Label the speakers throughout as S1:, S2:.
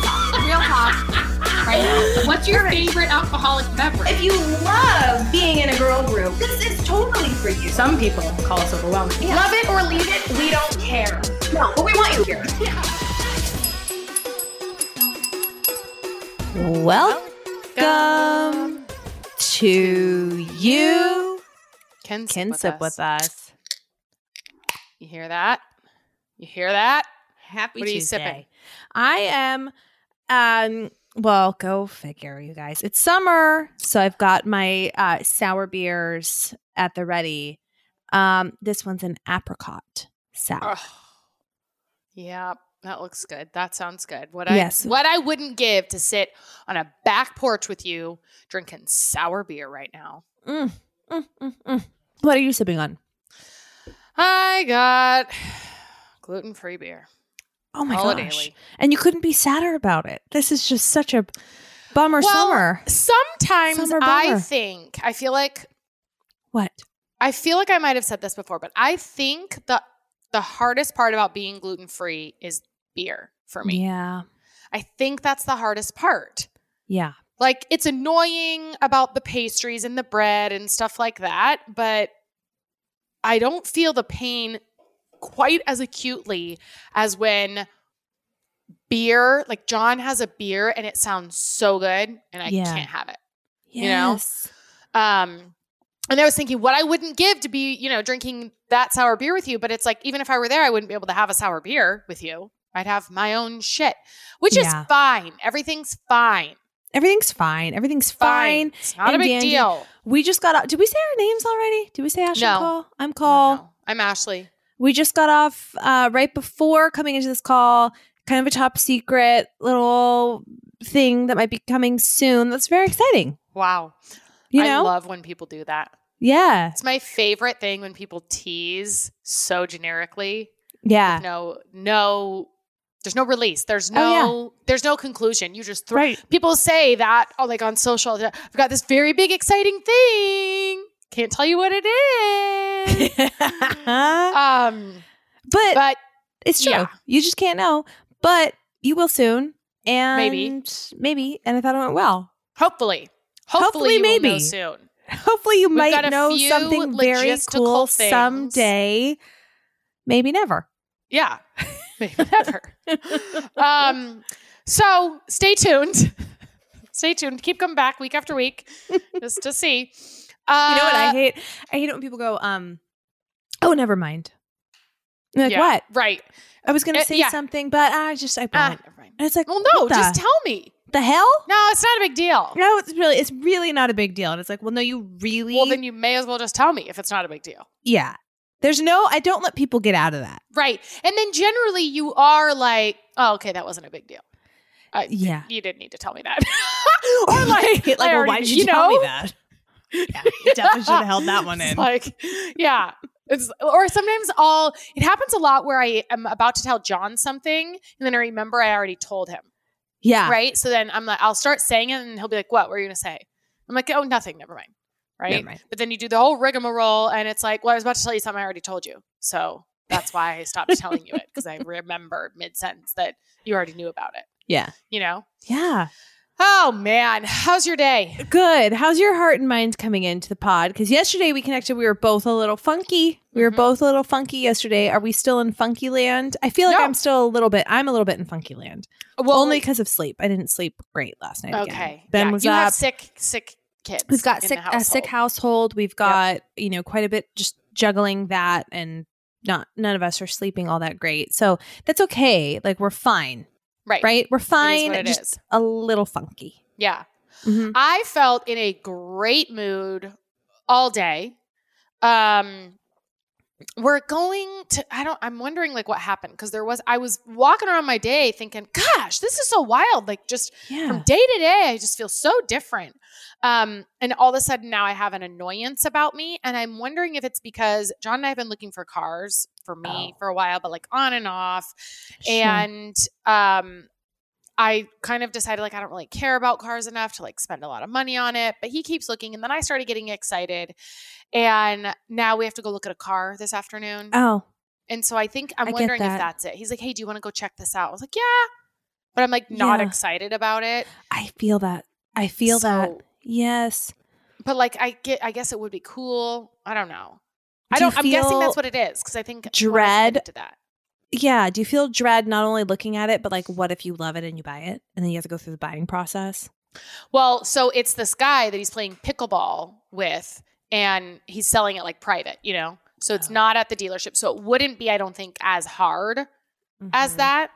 S1: talk. Real talk. Right now. What's your favorite alcoholic beverage?
S2: If you love being in a girl group, this is totally for you.
S1: Some people call us overwhelming.
S2: Love it or leave it, we don't care. No, but we want you here.
S3: Welcome to you.
S4: Can sip,
S3: Can
S4: with,
S3: sip
S4: us.
S3: with us.
S4: You hear that? You hear that?
S3: Happy
S4: What are you
S3: Tuesday.
S4: sipping?
S3: I am um well, go figure, you guys. It's summer, so I've got my uh sour beers at the ready. Um this one's an apricot sour.
S4: Oh. Yeah, that looks good. That sounds good. What I
S3: Yes.
S4: what I wouldn't give to sit on a back porch with you drinking sour beer right now.
S3: Mm, mm, mm, mm. What are you sipping on?
S4: I got gluten free beer.
S3: Oh my
S4: Holiday
S3: gosh. And you couldn't be sadder about it. This is just such a bummer
S4: Well,
S3: summer.
S4: Sometimes
S3: Summer
S4: I think I feel like
S3: What?
S4: I feel like I might have said this before, but I think the the hardest part about being gluten free is beer for me.
S3: Yeah.
S4: I think that's the hardest part.
S3: Yeah.
S4: Like it's annoying about the pastries and the bread and stuff like that, but I don't feel the pain quite as acutely as when beer, like John has a beer and it sounds so good and I
S3: Yeah.
S4: can't have it. You know? Um and I was thinking what I wouldn't give to be, you know, drinking that sour beer with you, but it's like even if I were there I wouldn't be able to have a sour beer with you. I'd have my own shit, which
S3: Yeah.
S4: is fine. Everything's fine.
S3: Everything's fine. Everything's fine.
S4: It's not a big
S3: dandy.
S4: deal.
S3: We just got. Did we say our names already? Did we say Ashley
S4: No.
S3: Coll? I'm
S4: No,
S3: Coll.
S4: no. I'm Ashley.
S3: We just got off uh, right before coming into this call. Kind of a top secret little thing that might be coming soon. That's very exciting.
S4: Wow.
S3: You know?
S4: I love when people do that.
S3: yeah.
S4: It's my favorite thing when people tease so generically.
S3: Yeah.
S4: No, no, there's no release. There's
S3: Oh,
S4: no, there's no conclusion. You just throw.
S3: Right.
S4: People say that, oh, like on social, I've got this very big, exciting thing. Can't tell you what it is. um,
S3: but,
S4: but
S3: it's true.
S4: yeah.
S3: You just can't know. But you will soon. And
S4: Maybe.
S3: Maybe. And I thought it went well.
S4: hopefully, hopefully,
S3: Hopefully,
S4: you will know
S3: maybe.
S4: soon.
S3: Hopefully you
S4: We've
S3: might know something very cool
S4: things.
S3: someday. Maybe never.
S4: Yeah, maybe never. um, so stay tuned. stay tuned. Keep coming back week after week just to see. Uh,
S3: You know what I hate? I hate it when people go, um, oh, never mind. Like,
S4: yeah,
S3: what?
S4: Right.
S3: I was going to
S4: Uh,
S3: say
S4: yeah.
S3: something, but I just, I
S4: Ah,
S3: won't.
S4: never mind.
S3: and it's like,
S4: Well, no,
S3: what the,
S4: just tell me.
S3: the hell?
S4: No, it's not a big deal.
S3: No, it's really, it's really not a big deal. And it's like, well, no, you really,
S4: Well, then you may as well just tell me if it's not a big deal.
S3: yeah. There's no, I don't let people get out of that.
S4: Right. And then generally you are like, oh, okay, that wasn't a big deal.
S3: Yeah.
S4: You didn't need to tell me that. or like,
S3: like, well, why did you,
S4: you
S3: tell me that? Yeah, you definitely should have held that one in.
S4: like, yeah. It's, or sometimes I'll, it happens a lot where I am about to tell John something and then I remember I already told him.
S3: yeah.
S4: Right. So then I'm like, I'll start saying it and he'll be like, what were you going to say? I'm like, oh, nothing. Never mind. Right.
S3: Never mind.
S4: But then you do the whole rigmarole and it's like, well, I was about to tell you something I already told you. So that's why I stopped telling you it because I remembered mid sentence that you already knew about it.
S3: Yeah.
S4: You know?
S3: Yeah.
S4: Oh, man. How's your day?
S3: Good. How's your heart and mind coming into the pod? Because yesterday we connected, we were both a little funky. We were
S4: Mhm.
S3: both a little funky yesterday. Are we still in funky land? I feel like
S4: No.
S3: I'm still a little bit. I'm a little bit in funky land.
S4: Well,
S3: Only because of sleep. I didn't sleep great last night. again.
S4: okay.
S3: Ben
S4: Yeah,
S3: was
S4: you
S3: up.
S4: have sick, sick kids.
S3: We've got sick, a sick
S4: household.
S3: household. We've got you know quite a bit just juggling that, and not none of us are sleeping all that great. So that's okay. Like we're fine,
S4: Right.
S3: right? We're fine.
S4: it
S3: just
S4: is.
S3: a little funky.
S4: Yeah.
S3: Mhm.
S4: I felt in a great mood all day. Um we're going to I don't I'm wondering like what happened because there was I was walking around my day thinking, gosh, this is so wild. Like just
S3: Yeah.
S4: from day to day, I just feel so different. Um, and all of a sudden now I have an annoyance about me. And I'm wondering if it's because John and I have been looking for cars for me
S3: Oh.
S4: for a while, but like on and off.
S3: Sure.
S4: And um I kind of decided like I don't really care about cars enough to like spend a lot of money on it, but he keeps looking and then I started getting excited. And now we have to go look at a car this afternoon.
S3: oh,
S4: and so I think I'm
S3: I
S4: wondering if that's it. He's like, "Hey, do you want to go check this out?" I was like, "Yeah." but I'm like not
S3: Yeah.
S4: excited about it.
S3: I feel that. I feel that. Yes.
S4: But like I get, I guess it would be cool. I don't know. I
S3: Do you
S4: don't. I'm guessing that's what it is because I think
S3: dread?
S4: to that.
S3: Yeah. Do you feel dread not only looking at it, but like what if you love it and you buy it and then you have to go through the buying process?
S4: Well, so it's this guy that he's playing pickleball with, and he's selling it like private, you know. So it's
S3: Oh.
S4: not at the dealership. So it wouldn't be, I don't think, as hard as
S3: Mhm.
S4: that.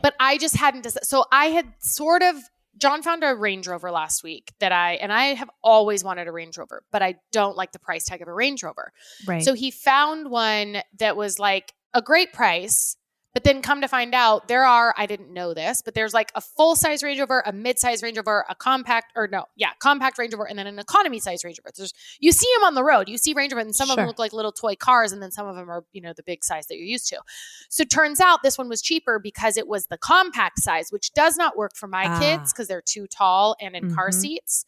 S4: But I just hadn't. dec- So I had sort of. John found a Range Rover last week that I and I have always wanted a Range Rover, but I don't like the price tag of a Range Rover.
S3: Right.
S4: So he found one that was like a great price, but then come to find out there are, I didn't know this, but there's like a full size Range Rover, a mid size Range Rover, a compact, or no, yeah, compact Range Rover, and then an economy size Range Rover. There's, you see them on the road. You see Range Rover, and some of them look like little toy cars, and then some of them are, you know, the big size that you're used to. So turns out this one was cheaper because it was the compact size, which does not work for my
S3: Ah.
S4: kids because they're too tall and in car
S3: Mhm.
S4: seats.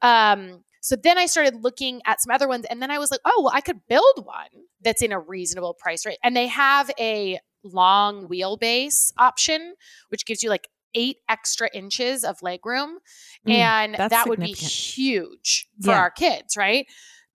S4: Um, so then I started looking at some other ones, and then I was like, oh, well, I could build one that's in a reasonable price rate. And they have a long wheelbase option, which gives you like eight extra inches of legroom.
S3: Mm,
S4: and that would be huge for
S3: Yeah.
S4: our kids, right?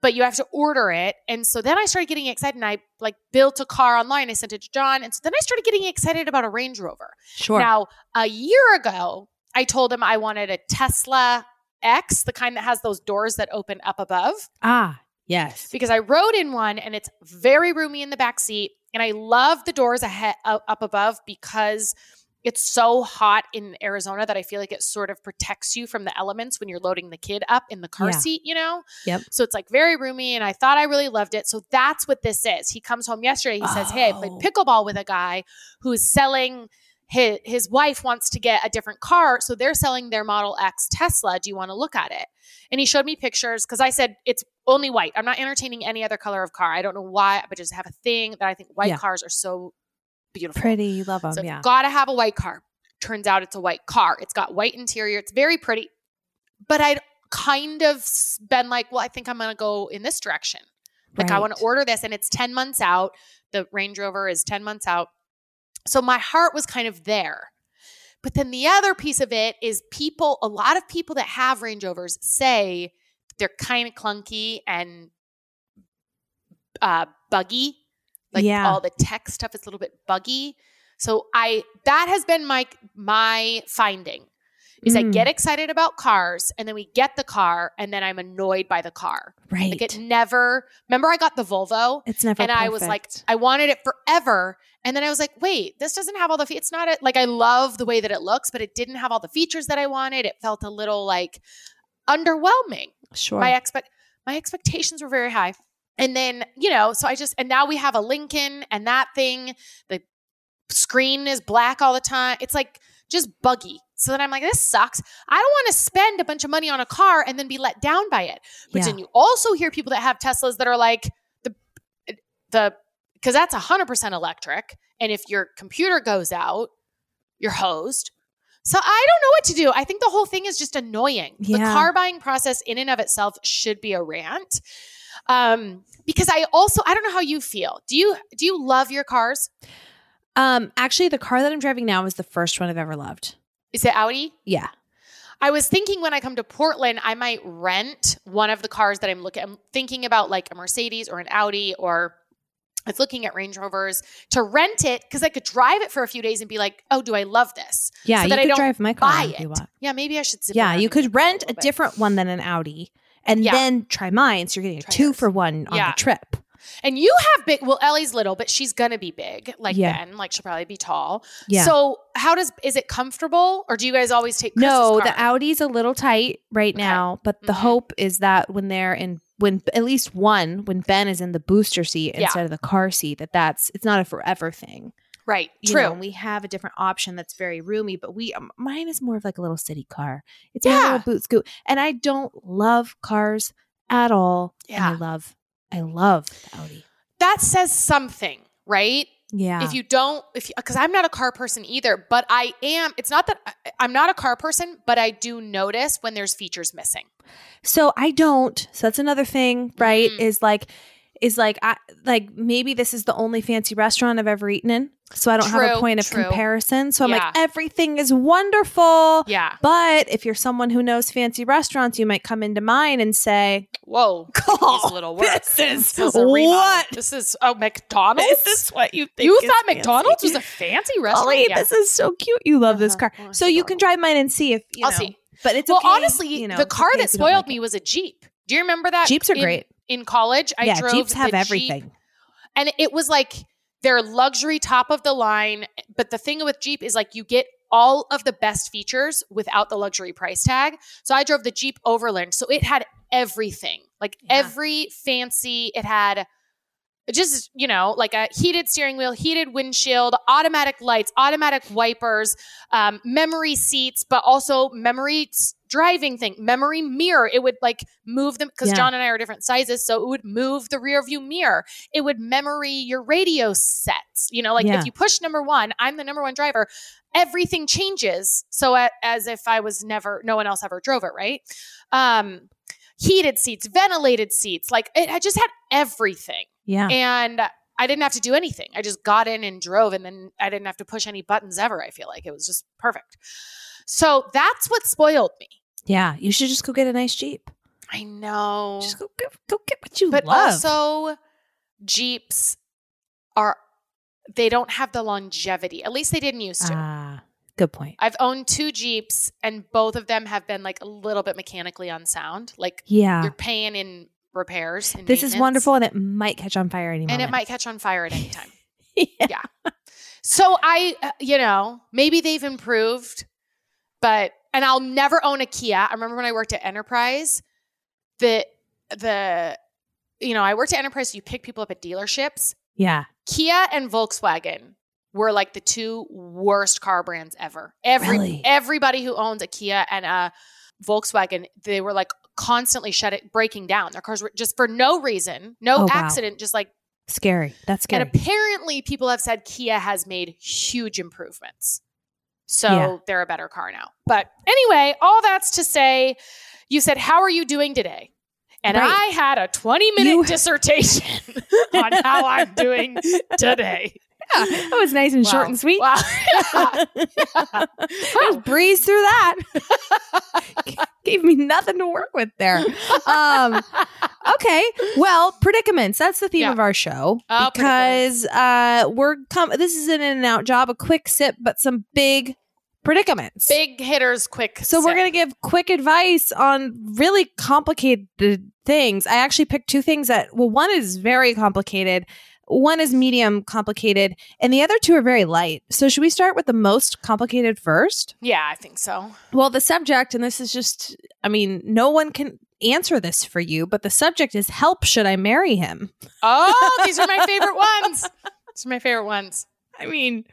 S4: But you have to order it. And so then I started getting excited and I like built a car online. I sent it to John. And so then I started getting excited about a Range Rover.
S3: Sure.
S4: Now, a year ago, I told him I wanted a Tesla X, the kind that has those doors that open up above,
S3: ah, yes.
S4: because I rode in one and it's very roomy in the back seat. And I love the doors ahead, up above because it's so hot in Arizona that I feel like it sort of protects you from the elements when you're loading the kid up in the car
S3: Yeah.
S4: seat, you know?
S3: Yep.
S4: So it's like very roomy. And I thought I really loved it. So that's what this is. He comes home yesterday. He says, Hey, I played
S3: Oh.
S4: pickleball with a guy who's selling his, his wife wants to get a different car. So they're selling their Model X Tesla. Do you want to look at it? And he showed me pictures because I said, It's only white. I'm not entertaining any other color of car. I don't know why, but just have a thing that I think white
S3: Yeah.
S4: cars are so beautiful.
S3: Pretty. You love them.
S4: So
S3: yeah.
S4: gotta have a white car. Turns out it's a white car. It's got white interior. It's very pretty. But I'd kind of been like, well, I think I'm gonna go in this direction. Like I want to order this, and it's 10 months out. The Range Rover is 10 months out. So my heart was kind of there. But then the other piece of it is people, a lot of people that have Range Rovers say they're kind of clunky and uh, buggy. Like
S3: Yeah.
S4: all the tech stuff is a little bit buggy. So I that has been my my finding is I
S3: Mm.
S4: get excited about cars and then we get the car and then I'm annoyed by the car.
S3: right.
S4: Like it never remember I got the Volvo
S3: it's never
S4: and I was like. I wanted it forever and then I was like wait this doesn't have all the fe- it's not a, like I love the way that it looks but it didn't have all the features that I wanted. It felt a little like underwhelming
S3: sure.
S4: my expect my expectations were very high and then you know so i just and now we have a lincoln and that thing the screen is black all the time it's like just buggy so then i'm like this sucks i don't want to spend a bunch of money on a car and then be let down by it but
S3: Yeah.
S4: then you also hear people that have teslas that are like the the because that's 100% electric and if your computer goes out you're hosed so I don't know what to do. I think the whole thing is just annoying. The car buying process in and of itself should be a rant. Um, because I also I don't know how you feel. Do you do you love your cars?
S3: um, actually, the car that I'm driving now is the first one I've ever loved.
S4: Is it Audi?
S3: Yeah.
S4: I was thinking when I come to Portland, I might rent one of the cars that I'm looking. I'm thinking about like a Mercedes or an Audi, or I was looking at Range Rovers to rent it because I could drive it for a few days and be like, "Oh, do I love this?"
S3: Yeah.
S4: So
S3: you
S4: that I don't
S3: drive my car
S4: Buy
S3: if you
S4: it.
S3: want.
S4: Yeah, maybe I should.
S3: Yeah. You could rent a
S4: bit.
S3: different one than an Audi and
S4: Yeah.
S3: then try mine. So you're getting a
S4: Try
S3: two
S4: yours.
S3: for one on
S4: Yeah.
S3: the trip.
S4: And you have big. Well, Ellie's little, but she's gonna be big, like
S3: Yeah.
S4: Ben. Like she'll probably be tall.
S3: Yeah.
S4: So how does is it comfortable, or do you guys always take? Chris's
S3: no,
S4: car?
S3: the Audi's a little tight right
S4: Okay.
S3: now, but the
S4: Mhm.
S3: hope is that when they're in when at least one when Ben is in the booster seat
S4: Yeah.
S3: instead of the car seat that that's it's not a forever thing.
S4: Right.
S3: You
S4: True.
S3: know, and we have a different option that's very roomy, but we um, mine is more of like a little city car. It's
S4: Yeah.
S3: little boot scoot, and I don't love cars at all. and I love I love the Audi.
S4: that says something, right?
S3: Yeah,
S4: If you don't, if because I'm not a car person either, but I am. It's not that I, I'm not a car person, but I do notice when there's features missing.
S3: So I don't. So that's another thing, right?
S4: Mhm.
S3: Is like is like I like maybe this is the only fancy restaurant I've ever eaten in. So I don't have a point of
S4: true.
S3: comparison. So I'm
S4: Yeah.
S3: like, everything is wonderful.
S4: Yeah.
S3: But if you're someone who knows fancy restaurants, you might come into mine and say,
S4: Whoa. Needs little work.
S3: this is
S4: a remodel.
S3: what?
S4: This is oh McDonald's.
S3: This is what you think?
S4: you thought McDonald's was a fancy restaurant?
S3: Ollie,
S4: Yeah.
S3: this is so cute. You love this
S4: Uh-huh.
S3: car.
S4: Oh,
S3: So you can drive mine and see if you
S4: I'll
S3: know.
S4: see.
S3: But it's
S4: well,
S3: okay,
S4: honestly,
S3: you know,
S4: the car that
S3: if you don't
S4: spoiled
S3: like
S4: me
S3: it.
S4: was a Jeep. Do you remember that?
S3: Jeeps are
S4: in-
S3: great.
S4: In college, I
S3: yeah,
S4: drove
S3: Jeeps have
S4: the Jeep,
S3: everything.
S4: and it was like their luxury top of the line. But the thing with Jeep is like you get all of the best features without the luxury price tag. So I drove the Jeep Overland, so it had everything, like
S3: Yeah.
S4: every fancy. It had just you know like a heated steering wheel heated windshield automatic lights automatic wipers um, memory seats but also memory driving thing memory mirror it would like move them because
S3: Yeah.
S4: john and i are different sizes so it would move the rear view mirror it would memory your radio sets you know like
S3: Yeah.
S4: if you push number one i'm the number one driver everything changes so as if i was never no one else ever drove it right um heated seats ventilated seats like it i just had everything
S3: Yeah.
S4: and I didn't have to do anything. I just got in and drove, and then I didn't have to push any buttons ever. I feel like it was just perfect. So that's what spoiled me.
S3: Yeah. You should just go get a nice Jeep.
S4: I know,
S3: Just go, go, go get what you
S4: but
S3: love.
S4: also Jeeps are they don't have the longevity. At least they didn't used to.
S3: ah, good point.
S4: I've owned two Jeeps, and both of them have been like a little bit mechanically unsound. Like
S3: Yeah.
S4: you're paying in repairs. and
S3: This is wonderful and it might catch on fire any
S4: and
S3: moment.
S4: it might catch on fire at any time.
S3: yeah.
S4: So I, uh, you know, maybe they've improved, but and I'll never own a Kia. I remember when I worked at Enterprise, the the you know I worked at Enterprise. So you pick people up at dealerships.
S3: Yeah.
S4: Kia and Volkswagen were like the two worst car brands ever. Every
S3: Really?
S4: everybody who owns a Kia and a Volkswagen, they were like constantly shut it breaking down. Their cars were just for no reason, no
S3: Oh, wow.
S4: accident, just like
S3: Scary. That's scary.
S4: and apparently, people have said Kia has made huge improvements. So
S3: Yeah.
S4: they're a better car now. But anyway, all that's to say, you said, How are you doing today? And
S3: Right.
S4: I had a 20 minute
S3: You-
S4: dissertation on how I'm doing today.
S3: Yeah, that was nice and short and sweet.
S4: Wow.
S3: Just breeze through that. Gave me nothing to work with there. Um, okay, well, predicaments. That's the theme
S4: Yeah.
S3: of our show
S4: Oh,
S3: because uh, we're com- This is an in and out job, a quick sip, but some big predicaments.
S4: Big hitters, quick.
S3: So we're going to give quick advice on really complicated things. I actually picked two things that, well, one is very complicated, one is medium complicated, and the other two are very light. So should we start with the most complicated first?
S4: Yeah, I think so.
S3: Well, the subject, and this is just, I mean, no one can answer this for you, but the subject is help should I marry him?
S4: Oh, these are my favorite ones. These are my favorite ones.
S3: I mean,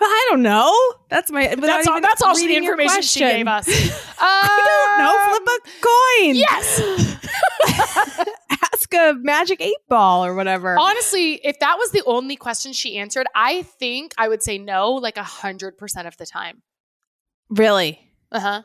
S3: I don't know. That's my
S4: That's all, that's all the information she gave us.
S3: I don't know.
S4: Um,
S3: Flip a coin.
S4: Yes.
S3: Ask a magic eight ball or whatever.
S4: Honestly, if that was the only question she answered, I think I would say no like a hundred percent of the time.
S3: Really?
S4: Uh huh.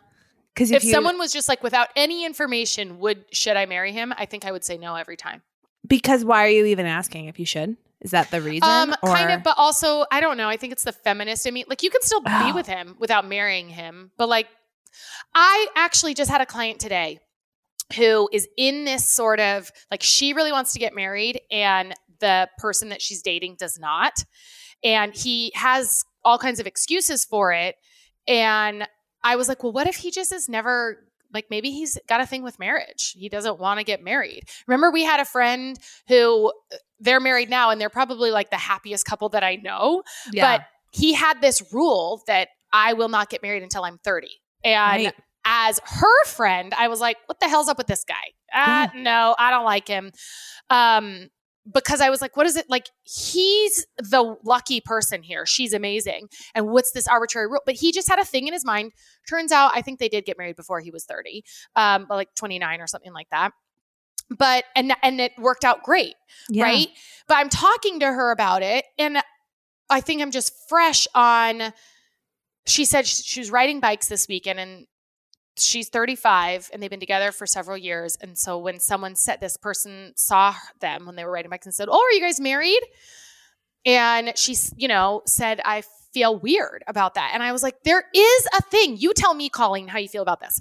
S3: Because
S4: If, someone was just like without any information, would should I marry him? I think I would say no every time.
S3: because why are you even asking if you should? Is that the reason?
S4: Um, kind of, but also I don't know. I think it's the feminist in me. Like you can still be
S3: Oh.
S4: with him without marrying him, but like I actually just had a client today who is in this sort of like she really wants to get married and the person that she's dating does not. And he has all kinds of excuses for it. And I was like, well, what if he just is never like maybe he's got a thing with marriage. He doesn't want to get married. Remember we had a friend who they're married now and they're probably like the happiest couple that I know
S3: yeah.
S4: but he had this rule that I will not get married until I'm 30. And
S3: Right.
S4: as her friend, I was like, what the hell's up with this guy? Uh, No, I don't like him. Um, because I was like, what is it? Like, he's the lucky person here. She's amazing. And what's this arbitrary rule? But he just had a thing in his mind. Turns out, I think they did get married before he was 30, um, like 29 or something like that. But, and, and it worked out great
S3: Yeah.
S4: right? But I'm talking to her about it, and I think I'm just fresh on. She said she, was riding bikes this weekend, and she's 35, and they've been together for several years. And so when someone said this person saw them when they were riding bikes and said, "Oh, are you guys married?" And she you know, said, I feel weird about that. And I was like, there is a thing. You tell me, Colleen, how you feel about this.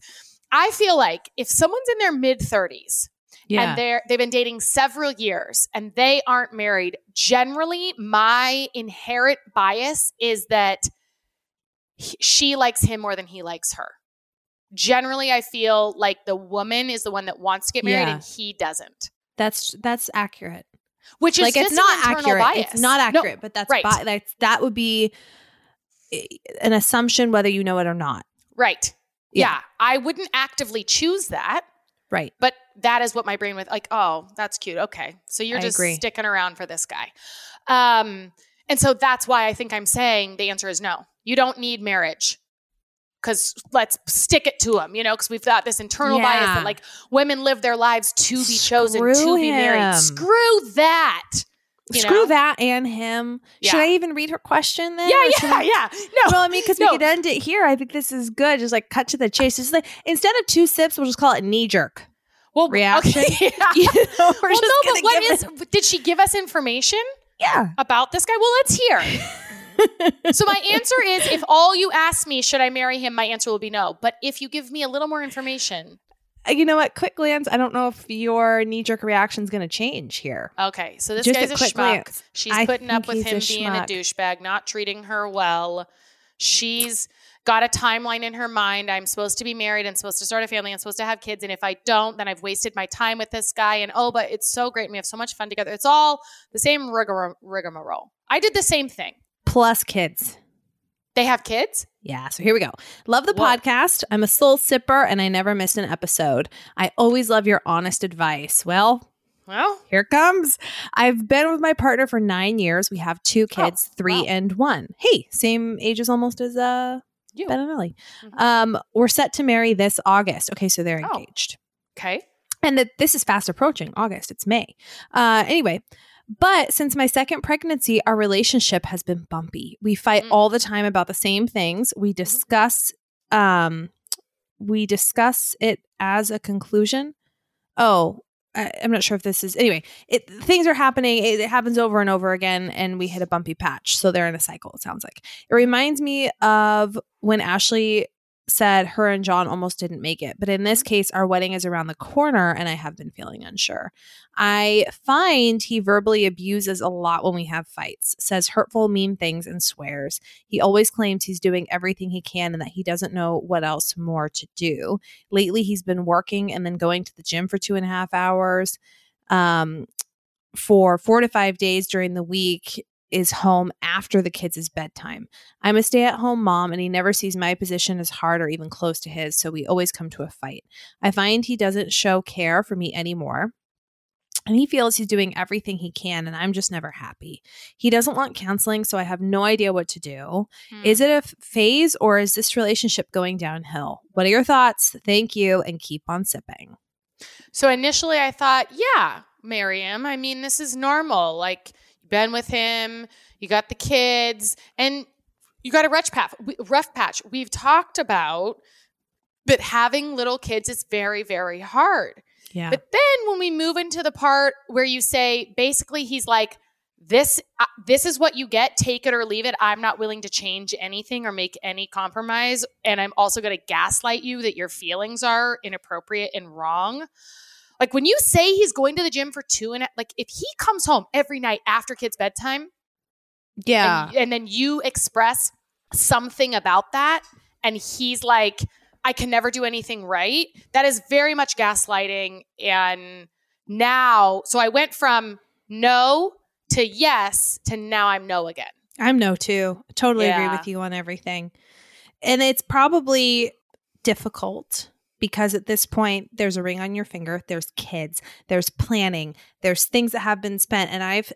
S4: I feel like if someone's in their mid 30s and they're they've been dating several years and they aren't married, generally my inherent bias is that he- she likes him more than he likes her. Generally, I feel like the woman is the one that wants to get married
S3: Yeah.
S4: and he doesn't.
S3: that's that's accurate.
S4: Which is
S3: like it's not accurate.
S4: bias.
S3: It's not
S4: No,
S3: accurate, but that's
S4: right.
S3: bi- that's that would be eh, an assumption whether you know it or not.
S4: right. Yeah.
S3: Yeah.
S4: I wouldn't actively choose that,
S3: Right.
S4: but that is what my brain was like, oh, that's cute. Okay. So you're
S3: I
S4: just
S3: agree.
S4: sticking around for this guy. Um, and so that's why I think I'm saying the answer is no. You don't need marriage. Cause let's stick it to him, you know, because we've got this internal bias that like women live their lives to be chosen, to
S3: Screw
S4: be married. Screw that. You
S3: Screw
S4: know?
S3: that and him. Should I even read her question then?
S4: Yeah, yeah,
S3: I-
S4: yeah. No.
S3: Well, I mean, because
S4: No.
S3: we could end it here. I think this is good. Just like cut to the chase. Just like instead of two sips, we'll just call it knee jerk.
S4: well,
S3: reaction.
S4: Okay, yeah.
S3: You know,
S4: well, no, but what is?
S3: it-
S4: Did she give us information
S3: yeah.
S4: about this guy? Well, let's hear. so my answer is, if all you ask me, should I marry him? My answer will be no. But if you give me a little more information,
S3: Uh, you know what? Quick glance. I don't know if your knee jerk reaction is going to change here.
S4: okay. So this
S3: Just
S4: guy's
S3: a
S4: a, schmuck.
S3: glance.
S4: She's
S3: I
S4: putting up with him
S3: a
S4: being a douchebag, not treating her well. She's got a timeline in her mind. I'm supposed to be married and supposed to start a family and supposed to have kids. And if I don't, then I've wasted my time with this guy. And oh, but it's so great. and We have so much fun together. It's all the same rigmarole. I did the same thing.
S3: Plus kids.
S4: They have kids.
S3: Yeah, so here we go. Love the
S4: Whoa.
S3: podcast. I'm a soul sipper and I never missed an episode. I always love your honest advice. Well,
S4: Well,
S3: here it comes. I've been with my partner for nine years. We have two kids, three
S4: wow.
S3: and one. Hey, same ages almost as uh
S4: You.
S3: Ben and Ellie.
S4: Mhm.
S3: Um, we're set to marry this August. Okay, so they're
S4: Oh.
S3: engaged.
S4: okay.
S3: and that this is fast approaching august it's may uh anyway but since my second pregnancy our relationship has been bumpy. We fight
S4: Mm.
S3: all the time about the same things. We discuss um we discuss it as a conclusion. Oh I, i'm not sure if this is anyway it things are happening. It, it happens over and over again and we hit a bumpy patch. So they're in a cycle it sounds like. It reminds me of when ashley said her and John almost didn't make it. But in this case, our wedding is around the corner and I have been feeling unsure. I find he verbally abuses a lot when we have fights, says hurtful, mean things, and swears. He always claims he's doing everything he can and that he doesn't know what else more to do. Lately, he's been working and then going to the gym for two and a half hours. Um, for four to five days during the week is home after the kids' bedtime. I'm a stay at home mom and he never sees my position as hard or even close to his, so we always come to a fight. I find he doesn't show care for me anymore. And he feels he's doing everything he can, and I'm just never happy. He doesn't want counseling, so I have no idea what to do.
S4: Hmm.
S3: Is it a phase or is this relationship going downhill? What are your thoughts? Thank you, and keep on sipping.
S4: So initially I thought, yeah, marry him. I mean, this is normal. Like been with him, you got the kids, and you got a rough patch. Rough patch. We've talked about, but having little kids is very, very hard.
S3: Yeah.
S4: But then when we move into the part where you say, basically, he's like, this uh, this is what you get take it or leave it i'm not willing to change anything or make any compromise and i'm also going to gaslight you that your feelings are inappropriate and wrong like when you say he's going to the gym for two and a- like if he comes home every night after kids bedtime
S3: yeah.
S4: and, and then you express something about that and he's like i can never do anything right that is very much gaslighting and now so i went from no to yes to now i'm no again
S3: I'm no too. Totally agree with you on everything. And it's probably difficult because at this point there's a ring on your finger, there's kids, there's planning, there's things that have been spent and I've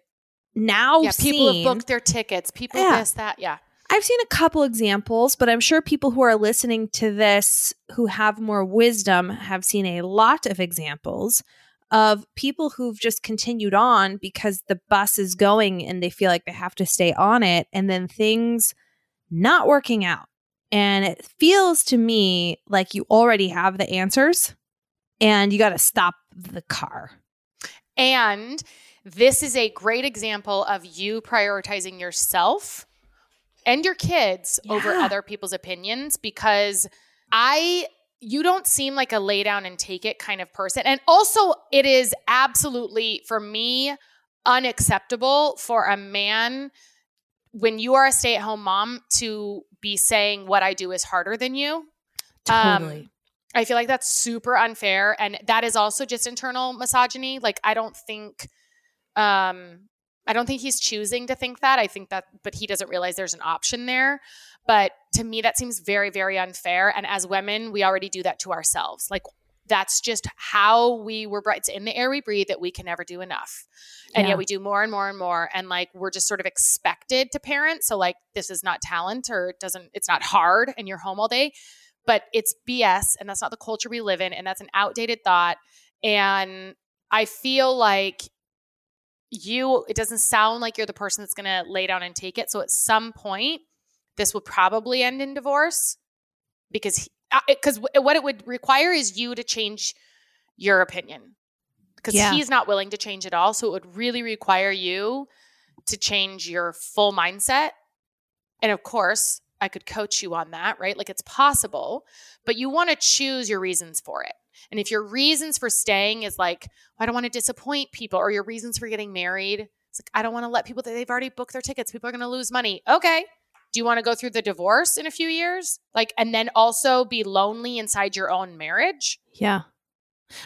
S3: now
S4: yeah people
S3: seen
S4: have booked their tickets people
S3: Yeah.
S4: this that yeah
S3: I've seen a couple examples, but I'm sure people who are listening to this who have more wisdom have seen a lot of examples of people who've just continued on because the bus is going and they feel like they have to stay on it and then things not working out. And it feels to me like you already have the answers and you got to stop the car.
S4: and this is a great example of you prioritizing yourself and your kids over other people's opinions because I you don't seem like a lay down and take it kind of person. And also it is absolutely for me unacceptable for a man when you are a stay-at-home mom to be saying what I do is harder than you. Um, I feel like that's super unfair and that is also just internal misogyny. Like I don't think um I don't think he's choosing to think that. I think that but he doesn't realize there's an option there. But to me that seems very very unfair and as women we already do that to ourselves. Like that's just how we were brought. It's in the air we breathe that we can never do enough. And
S3: Yeah.
S4: yet we do more and more and more. And like we're just sort of expected to parent. So like this is not talent or it doesn't, it's not hard and you're home all day but it's BS and that's not the culture we live in and that's an outdated thought and I feel like you it doesn't sound like you're the person that's going to lay down and take it so at some point this will probably end in divorce because Uh, because what it would require is you to change your opinion because
S3: Yeah.
S4: he's not willing to change at all so it would really require you to change your full mindset and of course I could coach you on that, right? Like it's possible, but you want to choose your reasons for it. And if your reasons for staying is like, oh, I don't want to disappoint people, or your reasons for getting married, it's like, I don't want to let people that they've already booked their tickets, people are going to lose money. Okay. Do you want to go through the divorce in a few years? Like, and then also be lonely inside your own marriage?
S3: Yeah.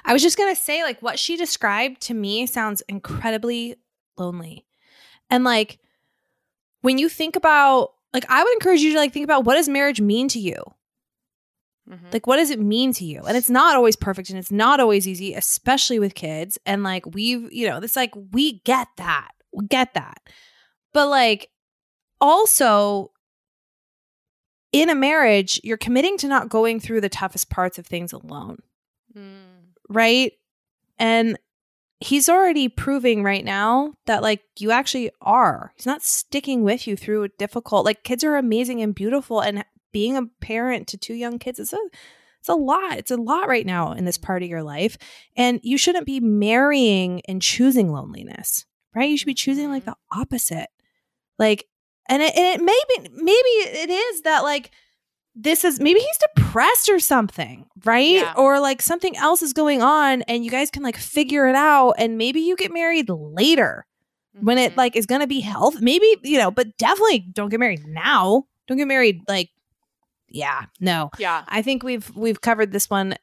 S3: I was just going to say, like, what she described to me sounds incredibly lonely. And, like, when you think about, like, I would encourage you to, like, think about what does marriage mean to you?
S4: Mhm.
S3: Like, what does it mean to you? And it's not always perfect and it's not always easy, especially with kids. And, like, we've, you know, it's like, we get that. We get that. But, like, also, in a marriage, you're committing to not going through the toughest parts of things alone
S4: Mm.
S3: right? And he's already proving right now that like you actually are. He's not sticking with you through a difficult like kids are amazing and beautiful and being a parent to two young kids is a it's a lot. It's a lot right now in this part of your life. And you shouldn't be marrying and choosing loneliness, right? You should be choosing like the opposite. Like and it, and it maybe maybe it is that like this is maybe he's depressed or something, right?
S4: Yeah.
S3: Or like something else is going on and you guys can like figure it out and maybe you get married later when it
S4: Mhm.
S3: like is going to be health. Maybe, you know, but definitely don't get married now. Don't get married like yeah, no.
S4: yeah.
S3: I think we've we've covered this one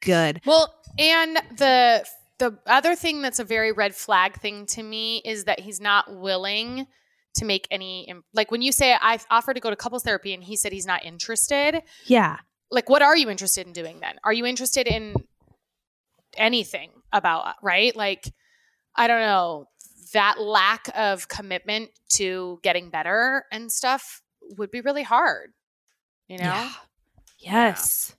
S3: good.
S4: Well, and the the other thing that's a very red flag thing to me is that he's not willing to make any like when you say I offered to go to couples therapy and he said he's not interested.
S3: Yeah.
S4: Like what are you interested in doing then? Are you interested in anything about right? Like I don't know, that lack of commitment to getting better and stuff would be really hard. You know?
S3: Yeah. Yes.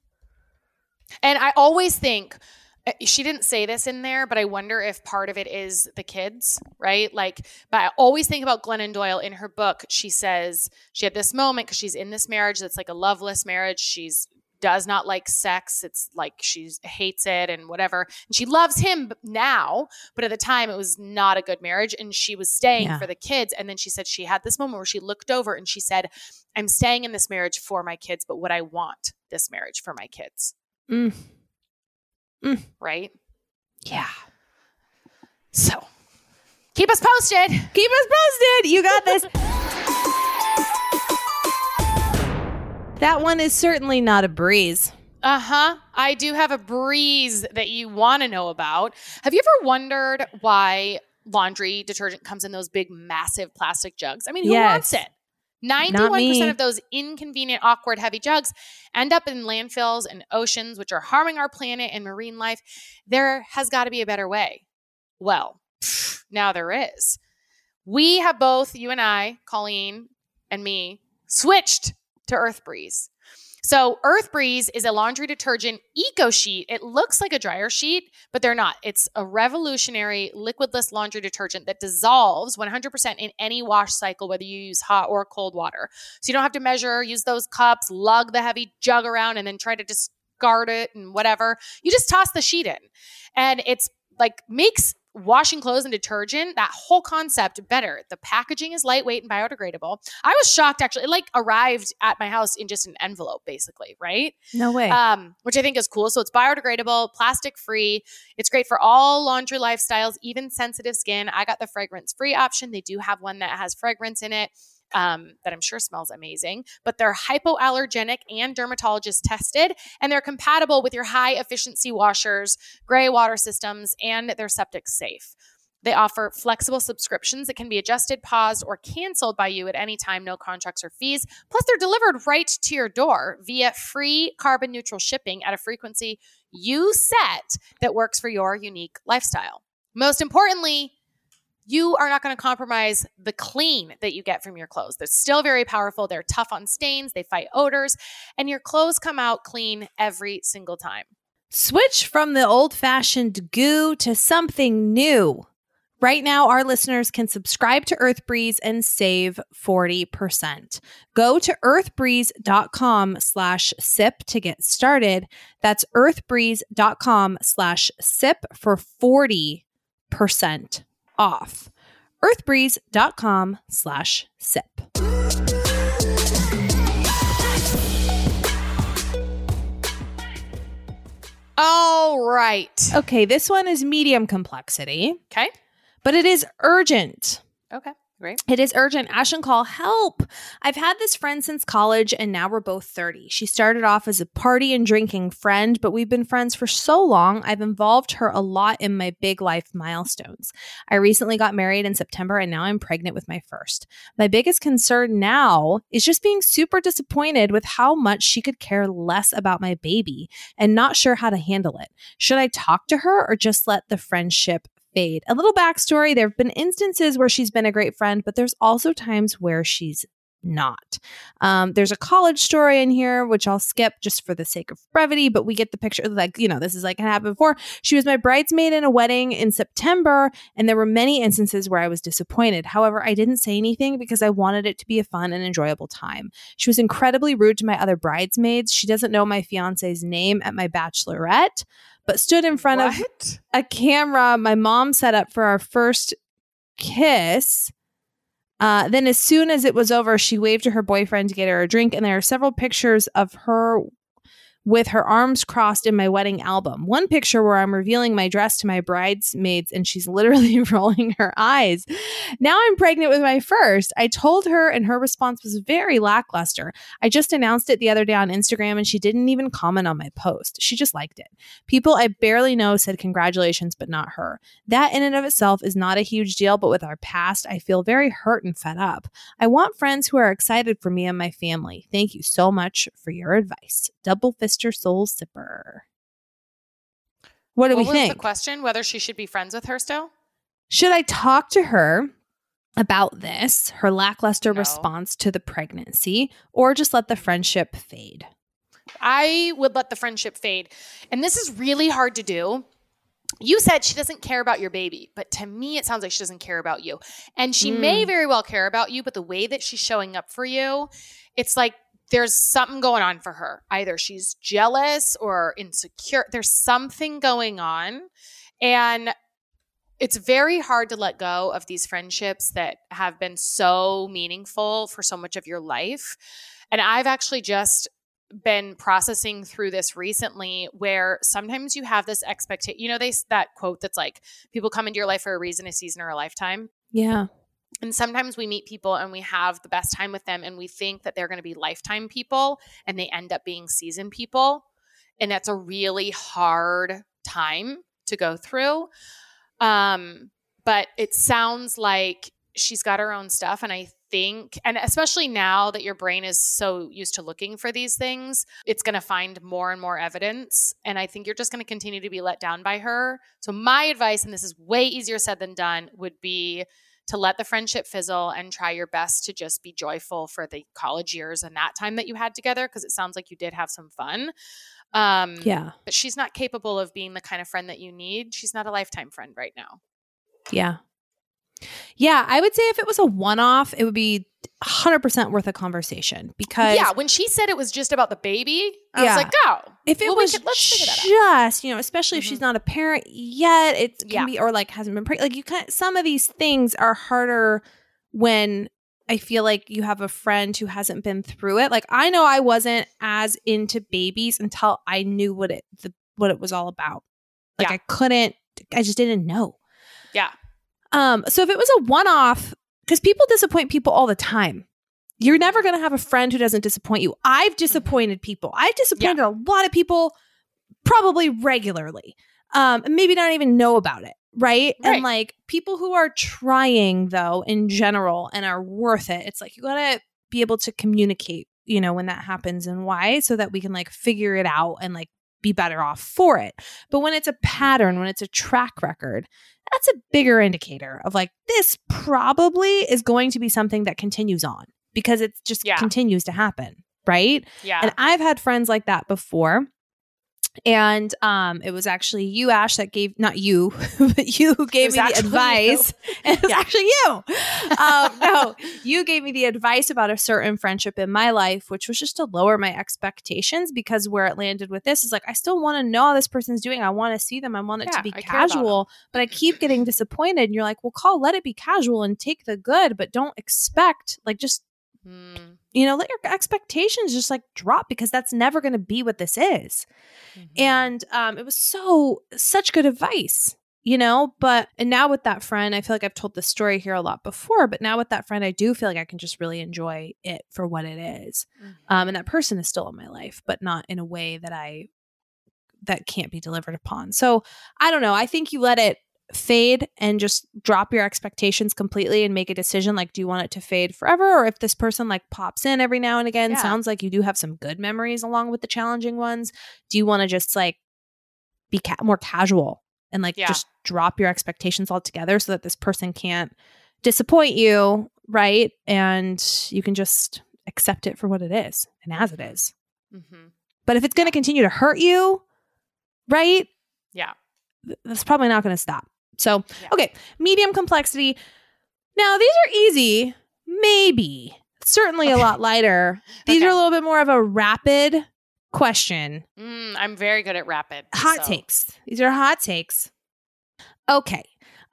S4: And I always think she didn't say this in there, but I wonder if part of it is the kids, right? Like, but I always think about Glennon Doyle in her book. She says she had this moment because she's in this marriage that's like a loveless marriage. She's does not like sex. It's like she hates it and whatever. And she loves him now, but at the time it was not a good marriage. And she was staying
S3: Yeah.
S4: for the kids. And then she said she had this moment where she looked over and she said, I'm staying in this marriage for my kids, but what I want this marriage for my kids,
S3: Mm.
S4: Right?
S3: Yeah.
S4: So keep us posted.
S3: Keep us posted. You got this. that one is certainly not a breeze.
S4: Uh huh. I do have a breeze that you want to know about. Have you ever wondered why laundry detergent comes in those big, massive plastic jugs? I mean, who wants it? 91% of those inconvenient, awkward, heavy jugs end up in landfills and oceans, which are harming our planet and marine life. There has got to be a better way. Well, now there is. We have both, you and I, Colleen and me, switched to Earth Breeze. So, Earth Breeze is a laundry detergent eco sheet. It looks like a dryer sheet, but they're not. It's a revolutionary liquidless laundry detergent that dissolves 100% in any wash cycle, whether you use hot or cold water. So, you don't have to measure, use those cups, lug the heavy jug around, and then try to discard it and whatever. You just toss the sheet in. And it's like makes washing clothes and detergent, that whole concept better. The packaging is lightweight and biodegradable. I was shocked actually. It like arrived at my house in just an envelope, basically, right?
S3: No way.
S4: Um, which I think is cool. So it's biodegradable, plastic free. It's great for all laundry lifestyles, even sensitive skin. I got the fragrance free option. They do have one that has fragrance in it um, that I'm sure smells amazing, but they're hypoallergenic and dermatologist tested, and they're compatible with your high efficiency washers, gray water systems, and they're septic safe. They offer flexible subscriptions that can be adjusted, paused, or canceled by you at any time, no contracts or fees. Plus, they're delivered right to your door via free carbon neutral shipping at a frequency you set that works for your unique lifestyle. Most importantly, you are not going to compromise the clean that you get from your clothes. They're still very powerful. They're tough on stains, they fight odors, and your clothes come out clean every single time.
S3: Switch from the old fashioned goo to something new. Right now, our listeners can subscribe to Earth Breeze and save 40%. Go to earthbreeze.com slash sip to get started. That's earthbreeze.com slash sip for 40% off. earthbreeze.com slash sip.
S4: All right.
S3: Okay, this one is medium complexity,
S4: Okay.
S3: but it is urgent.
S4: Okay. Great.
S3: It is urgent. Ash and Coll help. I've had this friend since college and now we're both 30. She started off as a party and drinking friend, but we've been friends for so long. I've involved her a lot in my big life milestones. I recently got married in September and now I'm pregnant with my first. My biggest concern now is just being super disappointed with how much she could care less about my baby and not sure how to handle it. Should I talk to her or just let the friendship fade. A little backstory there have been instances where she's been a great friend, but there's also times where she's not. Um, there's a college story in here, which I'll skip just for the sake of brevity, but we get the picture. Like, you know, this is like happened before. She was my bridesmaid in a wedding in September, and there were many instances where I was disappointed. However, I didn't say anything because I wanted it to be a fun and enjoyable time. She was incredibly rude to my other bridesmaids. She doesn't know my fiance's name at my bachelorette but stood in front of a camera my mom set up for our first kiss. Uh, then, as soon as it was over, she waved to her boyfriend to get her a drink, and there are several pictures of her with her arms crossed in my wedding album. One picture where I'm revealing my dress to my bridesmaids and she's literally rolling her eyes. Now I'm pregnant with my first. I told her and her response was very lackluster. I just announced it the other day on Instagram and she didn't even comment on my post. She just liked it. People I barely know said congratulations, but not her. That in and of itself is not a huge deal, but with our past, I feel very hurt and fed up. I want friends who are excited for me and my family. Thank you so much for your advice. Double Fister Soul Sipper. What do
S4: what
S3: we
S4: was
S3: think?
S4: the question? Whether she should be friends with her still?
S3: Should I talk to her about this, her lackluster
S4: No.
S3: response to the pregnancy, or just let the friendship fade?
S4: I would let the friendship fade. And this is really hard to do. You said she doesn't care about your baby, but to me, it sounds like she doesn't care about you. And she may
S3: Mm.
S4: very well care about you, but the way that she's showing up for you, it's like there's something going on for her. Either she's jealous or insecure. There's something going on. And it's very hard to let go of these friendships that have been so meaningful for so much of your life. And I've actually just been processing through this recently where sometimes you have this expectation you know they that quote that's like people come into your life for a reason a season or a lifetime
S3: Yeah.
S4: And sometimes we meet people and we have the best time with them and we think that they're going to be lifetime people and they end up being season people. And that's a really hard time to go through. Um but it sounds like she's got her own stuff and i think and especially now that your brain is so used to looking for these things it's going to find more and more evidence. And i think you're just going to continue to be let down by her. So my advice and this is way easier said than done would be to let the friendship fizzle and try your best to just be joyful for the college years and that time that you had together because it sounds like you did have some fun um
S3: Yeah.
S4: but she's not capable of being the kind of friend that you need she's not a lifetime friend right now
S3: Yeah. Yeah, I would say if it was a one off, it would be 100% worth a conversation because
S4: Yeah, when she said it was just about the baby, I
S3: Yeah.
S4: was like, oh.
S3: if it
S4: Well,
S3: was
S4: could- let's figure that
S3: just, you know, especially if she's
S4: Mhm.
S3: not a parent yet, it can
S4: Yeah.
S3: be, or like hasn't been pregnant. Like you kind some of these things are harder when I feel like you have a friend who hasn't been through it. Like I know I wasn't as into babies until I knew what it the, what it was all about. Like
S4: Yeah.
S3: I couldn't, I just didn't know.
S4: Yeah.
S3: Um, so if it was a one off, because people disappoint people all the time. You're never going to have a friend who doesn't disappoint you.
S4: Mm-hmm.
S3: I've disappointed people. I've disappointed a lot of people probably regularly. Um, and maybe not even know about it. Right?
S4: Right.
S3: And like people who are trying though in general and are worth it, it's like you gotta be able to communicate, you know, when that happens and why, so that we can like figure it out and like be better off for it. But when it's a pattern, when it's a track record, that's a bigger indicator of like this probably is going to be something that continues on because it just
S4: Yeah.
S3: continues to happen, right?
S4: Yeah.
S3: And I've had friends like that before. And um, it was actually you, Ash, that gave not you, but you who gave me the advice. And it was
S4: Yeah.
S3: actually you. Um, no, you gave me the advice about a certain friendship in my life, which was just to lower my expectations because where it landed with this is like I still want to know how this person's doing. I want to see them. I want it
S4: Yeah,
S3: to be
S4: I
S3: casual, but I keep getting disappointed. And you're like, well, Coll, let it be casual and take the good, but don't expect like just
S4: Mm,
S3: you know, let your expectations just like drop because that's never going to be what this is.
S4: mhm.
S3: And um, it was so, such good advice, you know? But, and now with that friend, I feel like I've told this story here a lot before, but now with that friend, I do feel like I can just really enjoy it for what it is.
S4: Mhm.
S3: Um, and that person is still in my life, but not in a way that I, that can't be delivered upon. So I don't know. I think you let it fade and just drop your expectations completely and make a decision like do you want it to fade forever or if this person like pops in every now and again
S4: Yeah.
S3: sounds like you do have some good memories along with the challenging ones do you want to just like be ca- more casual and like
S4: Yeah.
S3: just drop your expectations altogether so that this person can't disappoint you right and you can just accept it for what it is and as it is
S4: Mhm.
S3: but if it's going to continue to hurt you right
S4: Yeah.
S3: that's probably not going to stop. So,
S4: Yeah.
S3: okay, medium complexity. Now, these are easy, maybe. Certainly a lot lighter. These
S4: Okay.
S3: are a little bit more of a rapid question.
S4: Mm, I'm very good at rapid.
S3: Hot
S4: so-
S3: takes. These are hot takes. Okay.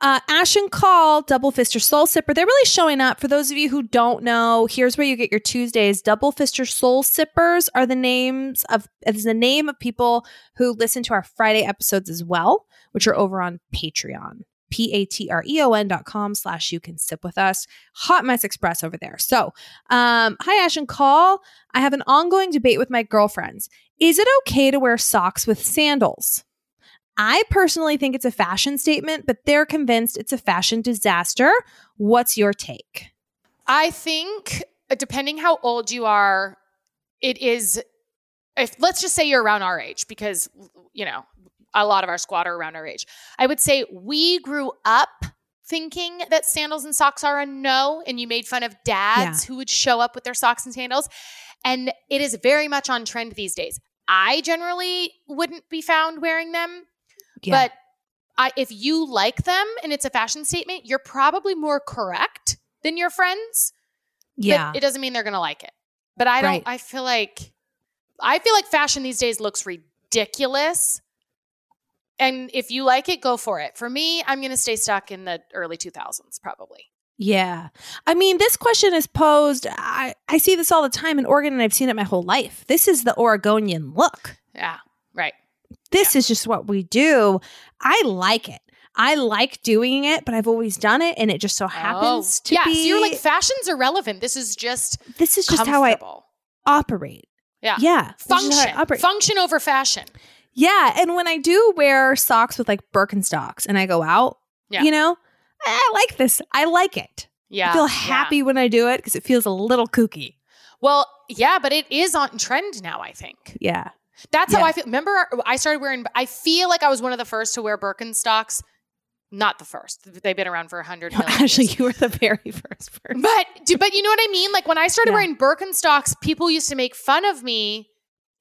S3: Uh, Ash and Coll, Double Fister Soul Sipper. They're really showing up. For those of you who don't know, here's where you get your Tuesdays. Double Fister Soul Sippers are the names of is the name of people who listen to our Friday episodes as well, which are over on Patreon. P-A-T-R-E-O-N dot com slash you can sip with us. Hot Mess Express over there. So um, hi Ash and Coll. I have an ongoing debate with my girlfriends. Is it okay to wear socks with sandals? I personally think it's a fashion statement, but they're convinced it's a fashion disaster. What's your take?
S4: I think uh, depending how old you are, it is if let's just say you're around our age because you know, a lot of our squad are around our age. I would say we grew up thinking that sandals and socks are a no and you made fun of dads who would show up with their socks and sandals and it is very much on trend these days. I generally wouldn't be found wearing them, but I, if you like them and it's a fashion statement, you're probably more correct than your friends.
S3: yeah,
S4: it doesn't mean they're going to like it. But I don't,
S3: Right.
S4: I feel like, I feel like fashion these days looks ridiculous. And if you like it, go for it. For me, I'm going to stay stuck in the early 2000s, probably.
S3: yeah. I mean, this question is posed. I, I see this all the time in Oregon, and I've seen it my whole life. This is the Oregonian look.
S4: Yeah,
S3: This is just what we do. I like it. I like doing it, but I've always done it, and it just so oh, happens
S4: Oh,
S3: to
S4: yeah,
S3: be.
S4: so you're like, fashion's irrelevant. This is just
S3: this is just how I operate.
S4: Yeah.
S3: Yeah. this is how I
S4: Function. Function over fashion.
S3: Yeah, and when I do wear socks with like Birkenstocks and I go out,
S4: Yeah.
S3: you know, I like this. I like it.
S4: Yeah.
S3: I feel
S4: yeah.
S3: happy when I do it because it feels a little kooky.
S4: Well, yeah, but it is on trend now, I think.
S3: Yeah.
S4: That's how I feel. Remember, I started wearing, I feel like I was one of the first to wear Birkenstocks. Not the first. They've been around for a hundred million.
S3: Actually,
S4: years.
S3: you were the very first person.
S4: But, but you know what I mean? Like when I started
S3: Yeah.
S4: wearing Birkenstocks, people used to make fun of me.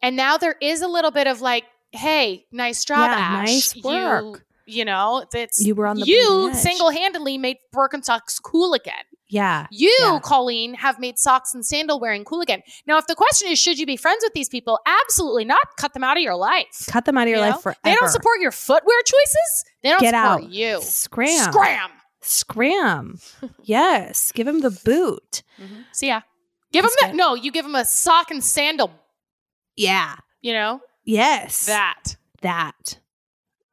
S4: And now there is a little bit of like, hey, nice job,
S3: Yeah,
S4: Ash.
S3: nice work.
S4: You know, it's
S3: You were on the
S4: you single handedly made Birkenstocks cool again.
S3: Yeah.
S4: You,
S3: Yeah.
S4: Colleen, have made socks and sandal wearing cool again. Now, if the question is, should you be friends with these people? Absolutely not. Cut them out of your life.
S3: Cut them out of your
S4: You
S3: life forever.
S4: They don't support your footwear choices. They don't
S3: Get
S4: support
S3: out.
S4: you.
S3: Scram.
S4: Scram.
S3: Scram. yes. Give him the boot. Mm-hmm.
S4: So yeah, give them
S3: That's
S4: that. No, you give them a sock and sandal.
S3: Yeah.
S4: You know
S3: Yes.
S4: that.
S3: That.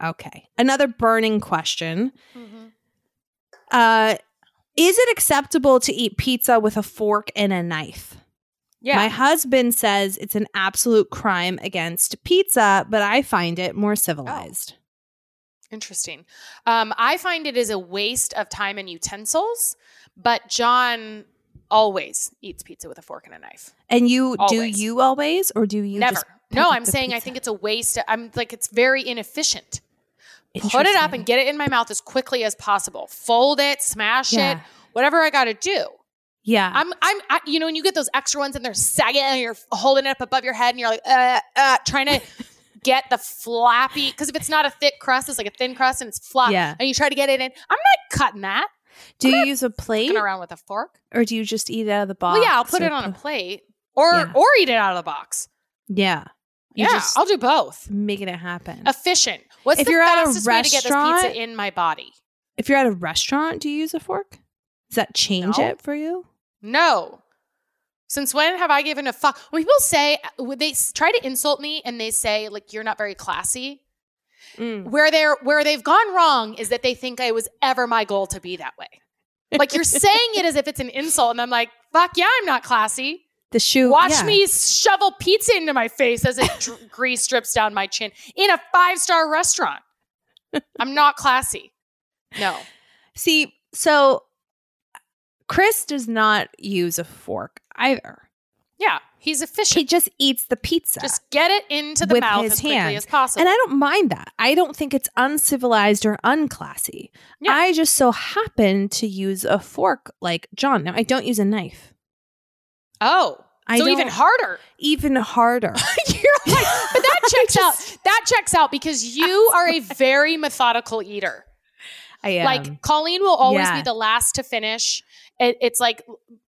S3: Okay. Another burning question.
S4: Mm-hmm.
S3: Uh is it acceptable to eat pizza with a fork and a knife?
S4: Yeah.
S3: My husband says it's an absolute crime against pizza, but I find it more civilized.
S4: Interesting. Um, I find it is a waste of time and utensils, but John always eats pizza with a fork and a knife.
S3: And you do you always or do you
S4: Never. No, I'm saying I think it's a waste. I'm like it's very inefficient. Put it up and get it in my mouth as quickly as possible. Fold it, smash
S3: Yeah.
S4: it, whatever I got to do.
S3: Yeah.
S4: I'm, I'm, I, you know, when you get those extra ones and they're sagging and you're holding it up above your head and you're like, uh, uh, trying to get the flappy, because if it's not a thick crust, it's like a thin crust and it's flat.
S3: Yeah.
S4: And you try to get it in. I'm not cutting that.
S3: do you use a plate
S4: around with a fork.
S3: or do you just eat it out of the box?
S4: Well, yeah, I'll put it on a plate or,
S3: Yeah.
S4: or eat it out of the box.
S3: Yeah. You
S4: yeah, I'll do both.
S3: making it happen.
S4: Efficient. What's
S3: If
S4: the
S3: you're
S4: fastest way to get this pizza in my body?
S3: if you're at a restaurant, do you use a fork? Does that change
S4: No.
S3: it for you?
S4: No. Since when have I given a fuck? When people say, when they try to insult me and they say, like, you're not very classy,
S3: Mm.
S4: where they're where they've gone wrong is that they think it was ever my goal to be that way. Like you're saying it as if it's an insult, and I'm like, fuck yeah, I'm not classy.
S3: The shoe.
S4: Watch
S3: yeah.
S4: me shovel pizza into my face as it dr- grease drips down my chin in a five star restaurant. I'm not classy. No.
S3: See, so Chris does not use a fork either.
S4: Yeah, he's efficient.
S3: He just eats the pizza.
S4: Just get it into the mouth as quickly
S3: hand.
S4: as possible.
S3: and I don't mind that. I don't think it's uncivilized or unclassy.
S4: Yeah.
S3: I just so happen to use a fork like John. Now, I don't use a knife.
S4: Oh,
S3: I
S4: so even harder.
S3: Even harder.
S4: You're like, but that checks out. That checks out because you are a very methodical eater.
S3: I am.
S4: Like Colleen will always
S3: Yeah.
S4: be the last to finish. It, it's like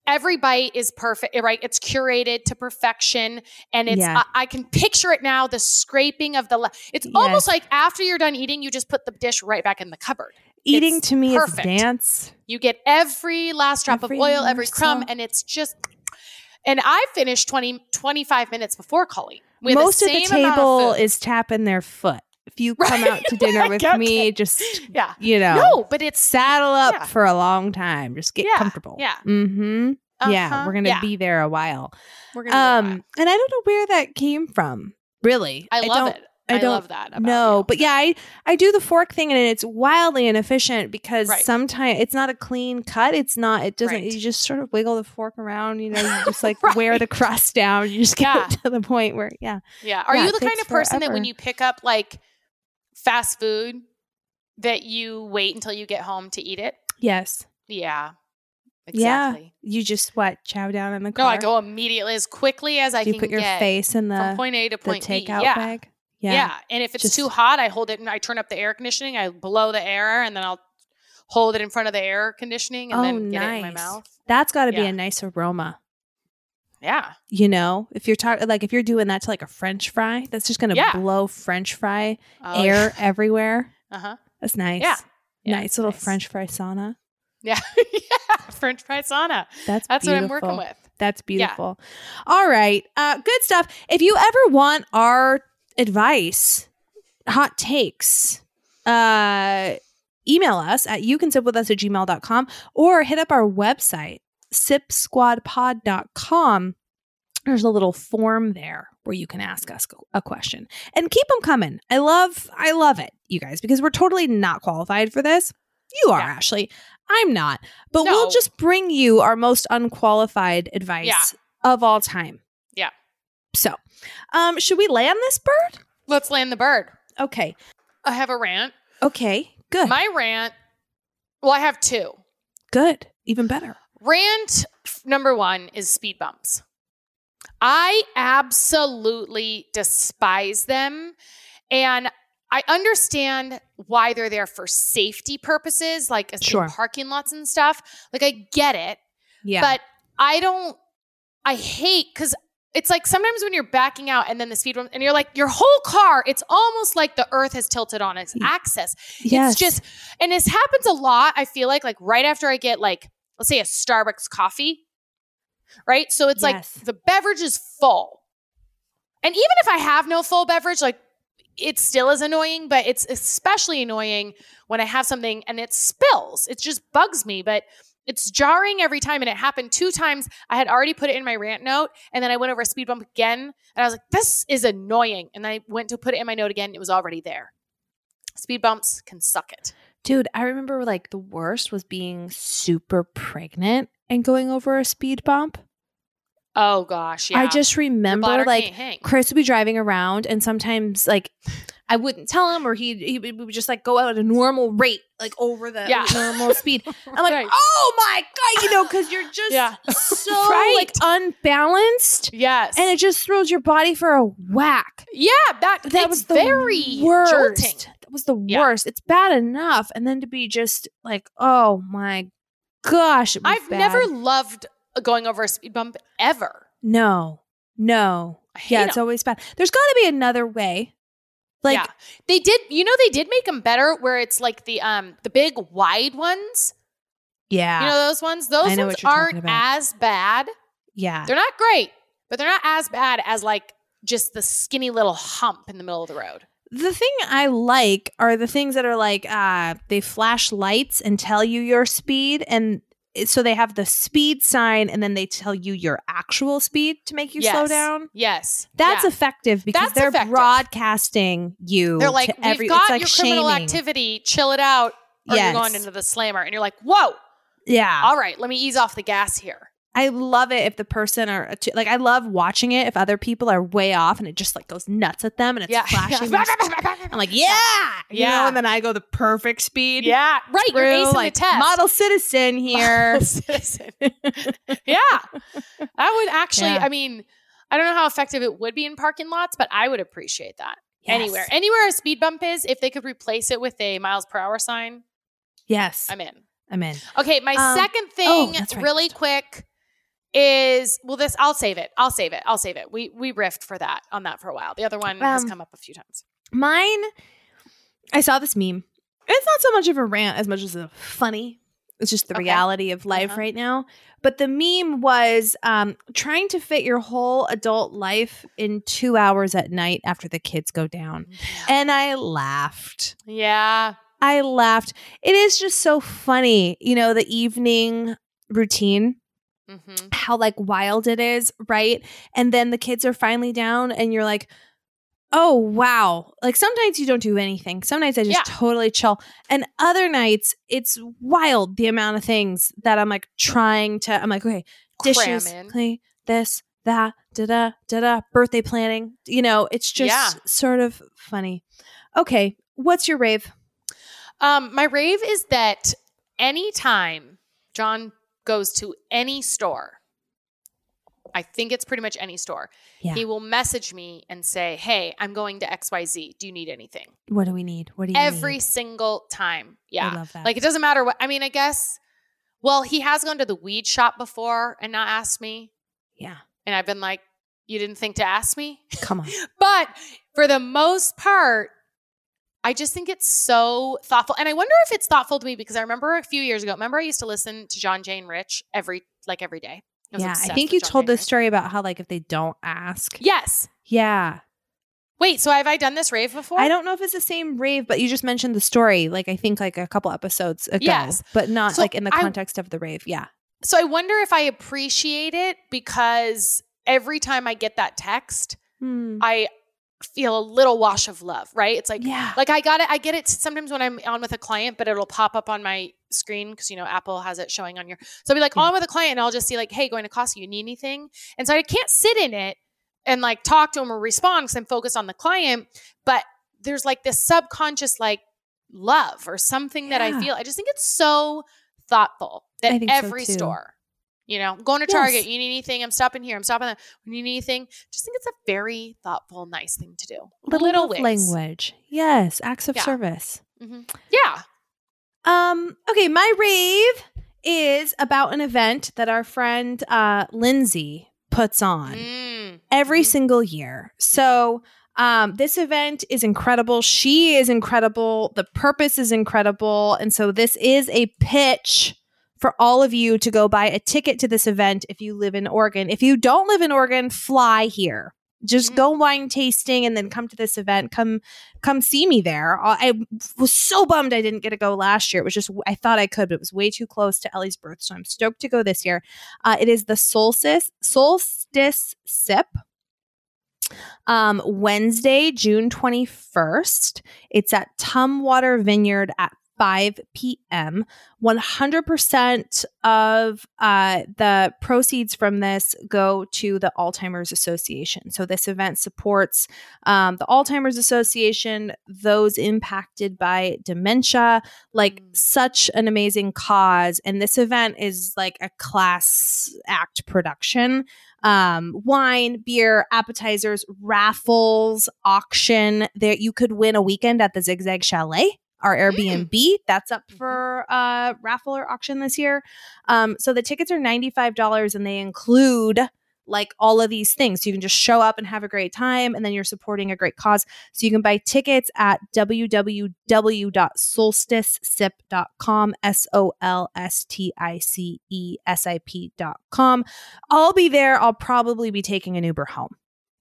S4: every bite is perfect, right? It's curated to perfection, and it's
S3: Yeah.
S4: I, I can picture it now. The scraping of the. La- it's almost like after you're done eating, you just put the dish right back in the cupboard.
S3: Eating
S4: it's
S3: to me
S4: perfect.
S3: is dance.
S4: You get every last drop
S3: Every
S4: of oil, every crumb, and it's just. And I finished 20, 25 minutes before Colleen. with
S3: Most of the
S4: same amount
S3: table
S4: food.
S3: is tapping their foot. If you come out to dinner with me, just
S4: yeah.
S3: you know,
S4: No, but it's
S3: saddle up
S4: Yeah.
S3: for a long time. Just get
S4: Yeah,
S3: comfortable.
S4: yeah.
S3: Mm-hmm. Yeah,
S4: Uh-huh,
S3: we're gonna
S4: yeah.
S3: be there a while.
S4: We're gonna um,
S3: and I don't know where that came from. Really,
S4: I love
S3: don't,
S4: it.
S3: I
S4: I,
S3: don't
S4: love that.
S3: No,
S4: you.
S3: but yeah, I I do the fork thing, and it's wildly inefficient because
S4: Right.
S3: sometimes it's not a clean cut. It's not. It doesn't.
S4: Right.
S3: You just sort of wiggle the fork around. You know, you just like
S4: Right.
S3: wear the crust down. You just get
S4: Yeah.
S3: to the point where yeah.
S4: Yeah. Are
S3: Yeah,
S4: you the kind of person that when you pick up like fast food that you wait until you get home to eat it?
S3: Yes.
S4: Yeah.
S3: Yeah.
S4: Exactly.
S3: You just what chow down in the car? No.
S4: I go immediately as quickly as I
S3: you
S4: can
S3: put your
S4: get
S3: face in
S4: from
S3: the
S4: point A to
S3: the
S4: point B.
S3: takeout
S4: Yeah.
S3: bag?
S4: Yeah. And if it's
S3: Just-
S4: too hot, I hold it and I turn up the air conditioning. I blow the air and then I'll hold it in front of the air conditioning and
S3: Oh,
S4: then get it in my mouth.
S3: That's got to be
S4: Yeah.
S3: a nice aroma.
S4: Yeah.
S3: You know, if you're talking like if you're doing that to like a French fry, that's just gonna
S4: Yeah.
S3: blow French fry
S4: Oh,
S3: air everywhere.
S4: Uh huh.
S3: That's nice.
S4: Yeah. Yeah,
S3: nice little
S4: nice.
S3: French fry sauna.
S4: Yeah. yeah. French fry sauna.
S3: That's
S4: That's what I'm working with.
S3: That's beautiful. All right. Uh, good stuff. If you ever want our advice, hot takes, uh, email us at you can sip with us at gmail.com or hit up our website, sipsquadpod.com. There's a little form there where you can ask us a question and keep them coming. I love, I love it, you guys, because we're totally not qualified for this. You are,
S4: Yeah.
S3: Ashley. I'm not. But we'll just bring you our most unqualified advice
S4: Yeah.
S3: of all time. So, um, should we land this bird?
S4: Let's land the bird.
S3: Okay.
S4: I have a rant.
S3: Okay. Good.
S4: My rant, well, I have two.
S3: Good. Even better.
S4: Rant number one is speed bumps. I absolutely despise them. And I understand why they're there for safety purposes, like in
S3: Sure.
S4: parking lots and stuff. Like I get it,
S3: Yeah.
S4: but I don't. I hate because it's like sometimes when you're backing out and then the speed and you're like your whole car. It's almost like the Earth has tilted on its axis.
S3: yes.
S4: It's just, and this happens a lot. I feel like, like right after I get like, let's say a Starbucks coffee, right? So it's
S3: Yes.
S4: like the beverage is full. And even if I have no full beverage, like it still is annoying, but it's especially annoying when I have something and it spills. It just bugs me, but it's jarring every time. And it happened two times. I had already put it in my rant note, and then I went over a speed bump again, and I was like, this is annoying. And I went to put it in my note again. It was already there. Speed bumps can suck it.
S3: Dude, I remember like the worst was being super pregnant and going over a speed bump.
S4: Oh gosh, yeah.
S3: I just remember like. Chris would be driving around and sometimes like I wouldn't tell him or he he would just like go out at a normal rate like over the
S4: Yeah.
S3: normal speed. I'm like,
S4: Right.
S3: "Oh my god, you know, cuz you're just
S4: Yeah.
S3: so
S4: Right.
S3: like unbalanced
S4: Yes,
S3: and it just throws your body for a whack."
S4: yeah, that
S3: That was the
S4: very
S3: worst.
S4: jolting.
S3: That was the
S4: Yeah.
S3: worst. It's bad enough and then to be just like, "Oh my gosh."
S4: I've
S3: bad.
S4: never loved going over a speed bump ever.
S3: No. No. Yeah, it's
S4: 'em.
S3: always bad. There's got to be another way. Like
S4: yeah, they did. You know, they did make them better, where it's like the um the big wide ones.
S3: yeah.
S4: You know those ones. Those ones aren't as bad.
S3: yeah.
S4: They're not great, but they're not as bad as like just the skinny little hump in the middle of the road.
S3: The thing I like are the things that are like uh they flash lights and tell you your speed and so they have the speed sign and then they tell you your actual speed to make you slow down.
S4: Yes,
S3: That's
S4: Yeah.
S3: effective because
S4: That's
S3: they're
S4: effective.
S3: broadcasting you.
S4: They're like,
S3: to every,
S4: we've got
S3: like
S4: your criminal activity. Chill it out, or
S3: Yes.
S4: you're going into the slammer, and you're like, whoa,
S3: Yeah,
S4: all right, let me ease off the gas here.
S3: I love it if the person are like I love watching it if other people are way off and it just like goes nuts at them and it's
S4: Yeah,
S3: flashing. their I'm like, yeah, you
S4: Yeah.
S3: know, and then I go the perfect speed.
S4: yeah, right. You're
S3: through,
S4: acing
S3: like,
S4: the test.
S3: Model citizen here.
S4: Citizen. yeah, that would actually.
S3: Yeah.
S4: I mean, I don't know how effective it would be in parking lots, but I would appreciate that.
S3: Yes.
S4: Anywhere, anywhere a speed bump is, if they could replace it with a miles per hour sign,
S3: Yes,
S4: I'm in.
S3: I'm in.
S4: Okay, my
S3: Um,
S4: second
S3: oh,
S4: thing,
S3: that's right.
S4: really quick, is well, this I'll save it. I'll save it. I'll save it. We we riffed for that on that for a while. The other one has
S3: Um,
S4: come up a few times.
S3: Mine, I saw this meme. It's not so much of a rant as much as a funny. It's just the
S4: Okay.
S3: reality of life
S4: Uh-huh.
S3: right now. But the meme was um, trying to fit your whole adult life in two hours at night after the kids go down. And I laughed.
S4: Yeah.
S3: I laughed. It is just so funny, you know, the evening routine,
S4: hmm
S3: how like wild it is, right? And then the kids are finally down, and you're like, oh, wow. Like sometimes you don't do anything. Some nights I just
S4: Yeah.
S3: totally chill. And other nights it's wild the amount of things that I'm like trying to, I'm like, okay, dishes, clean, this, that, da da, da da, birthday planning. You know, it's just
S4: Yeah.
S3: sort of funny. Okay, what's your rave?
S4: Um, my rave is that anytime John goes to any store, I think it's pretty much any store,
S3: Yeah.
S4: he will message me and say, Hey, I'm going to XYZ. Do you need anything?
S3: What do we need? What do you
S4: Every
S3: need?
S4: single time. Yeah.
S3: I love that.
S4: Like it doesn't matter what I mean, I guess. Well, he has gone to the weed shop before and not asked me.
S3: yeah.
S4: And I've been like, You didn't think to ask me?
S3: Come on.
S4: But for the most part, I just think it's so thoughtful. And I wonder if it's thoughtful to me because I remember a few years ago, remember I used to listen to John Jane Rich every like every day. I
S3: Yeah, I think you
S4: John
S3: told
S4: Jane
S3: this
S4: Rich.
S3: story about how like if they don't ask.
S4: Yes.
S3: Yeah.
S4: Wait, so have I done this rave before?
S3: I don't know if it's the same rave, but you just mentioned the story, like I think like a couple episodes ago.
S4: Yes.
S3: But not
S4: So
S3: like in the
S4: I-
S3: context of the rave. Yeah.
S4: So I wonder if I appreciate it because every time I get that text,
S3: Hmm.
S4: I feel a little wash of love, right? It's like
S3: yeah.
S4: like I got it. I get it sometimes when I'm on with a client, but it'll pop up on my screen because you know Apple has it showing on your. So I'll be like
S3: Yeah.
S4: on with a client, and I'll just see like, "Hey, going to Costco, you need anything?" And so I can't sit in it and like talk to them or respond because I'm focused on the client. But there's like this subconscious like love or something that I feel. I just think it's so thoughtful that
S3: think so,
S4: every store You know, going to
S3: Yes.
S4: Target. You need anything? I'm stopping here. I'm stopping there. You need anything? Just think it's a very thoughtful, nice thing to do.
S3: Little,
S4: Little
S3: language. Yes, acts of
S4: Yeah.
S3: service.
S4: Yeah.
S3: Um, okay, my rave is about an event that our friend uh Lindsay puts on
S4: Mm.
S3: every
S4: Mhm.
S3: single year. So um, this event is incredible. She is incredible. The purpose is incredible. And so this is a pitch for all of you to go buy a ticket to this event if you live in Oregon. If you don't live in Oregon, fly here. Just
S4: Mhm.
S3: go wine tasting and then come to this event. Come come see me there. Uh, I was so bummed I didn't get to go last year. It was just I thought I could, but it was way too close to Ellie's birth. So I'm stoked to go this year. Uh, it is the Solstice Solstice Sip. Um, Wednesday, June 21st. It's at Tumwater Vineyard at 5 p.m. 100% of uh, the proceeds from this go to the Alzheimer's Association. So, this event supports um, the Alzheimer's Association, those impacted by dementia, like
S4: Mm.
S3: such an amazing cause. And this event is like a class act production um, wine, beer, appetizers, raffles, auction. There, you could win a weekend at the Zigzag Chalet, our Airbnb. That's up for uh, raffle or auction this year. Um, so the tickets are ninety five dollars, and they include like all of these things. So you can just show up and have a great time, and then you're supporting a great cause. So you can buy tickets at www.solsticesip.com, S O L S T I C E S I P.com. I'll be there. I'll probably be taking an Uber home.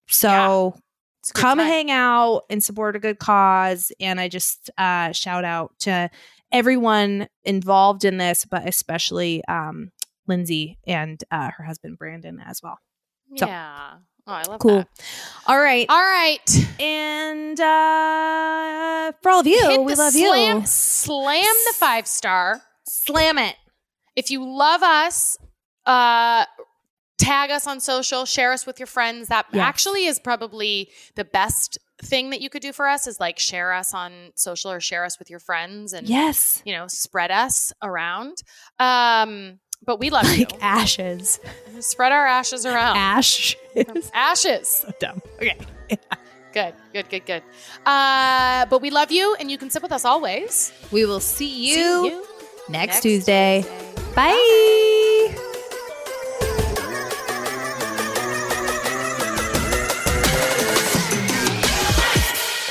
S3: So
S4: good
S3: come
S4: time.
S3: hang out and support a good cause. And I just uh, shout out to everyone involved in this, but especially um, Lindsay and uh, her husband Brandon as well. So-
S4: Yeah. Oh, I love that.
S3: Cool.
S4: that.
S3: All right.
S4: All right.
S3: And uh, for all of you,
S4: Hit
S3: we love
S4: slam,
S3: you.
S4: Slam the five star.
S3: Slam it.
S4: If you love us, uh, tag us on social, share us with your friends. That
S3: Yes.
S4: actually is probably the best thing that you could do for us is like share us on social or share us with your friends and
S3: Yes.
S4: you know spread us around. Um, but we love
S3: Like
S4: you.
S3: ashes.
S4: Spread our ashes around.
S3: Ash.
S4: ashes.
S3: so dumb. Okay.
S4: Good, good, good, good. Uh, but we love you, and you can sit with us always.
S3: We will see you,
S4: See you
S3: next,
S4: next
S3: Tuesday.
S4: Tuesday.
S3: Bye.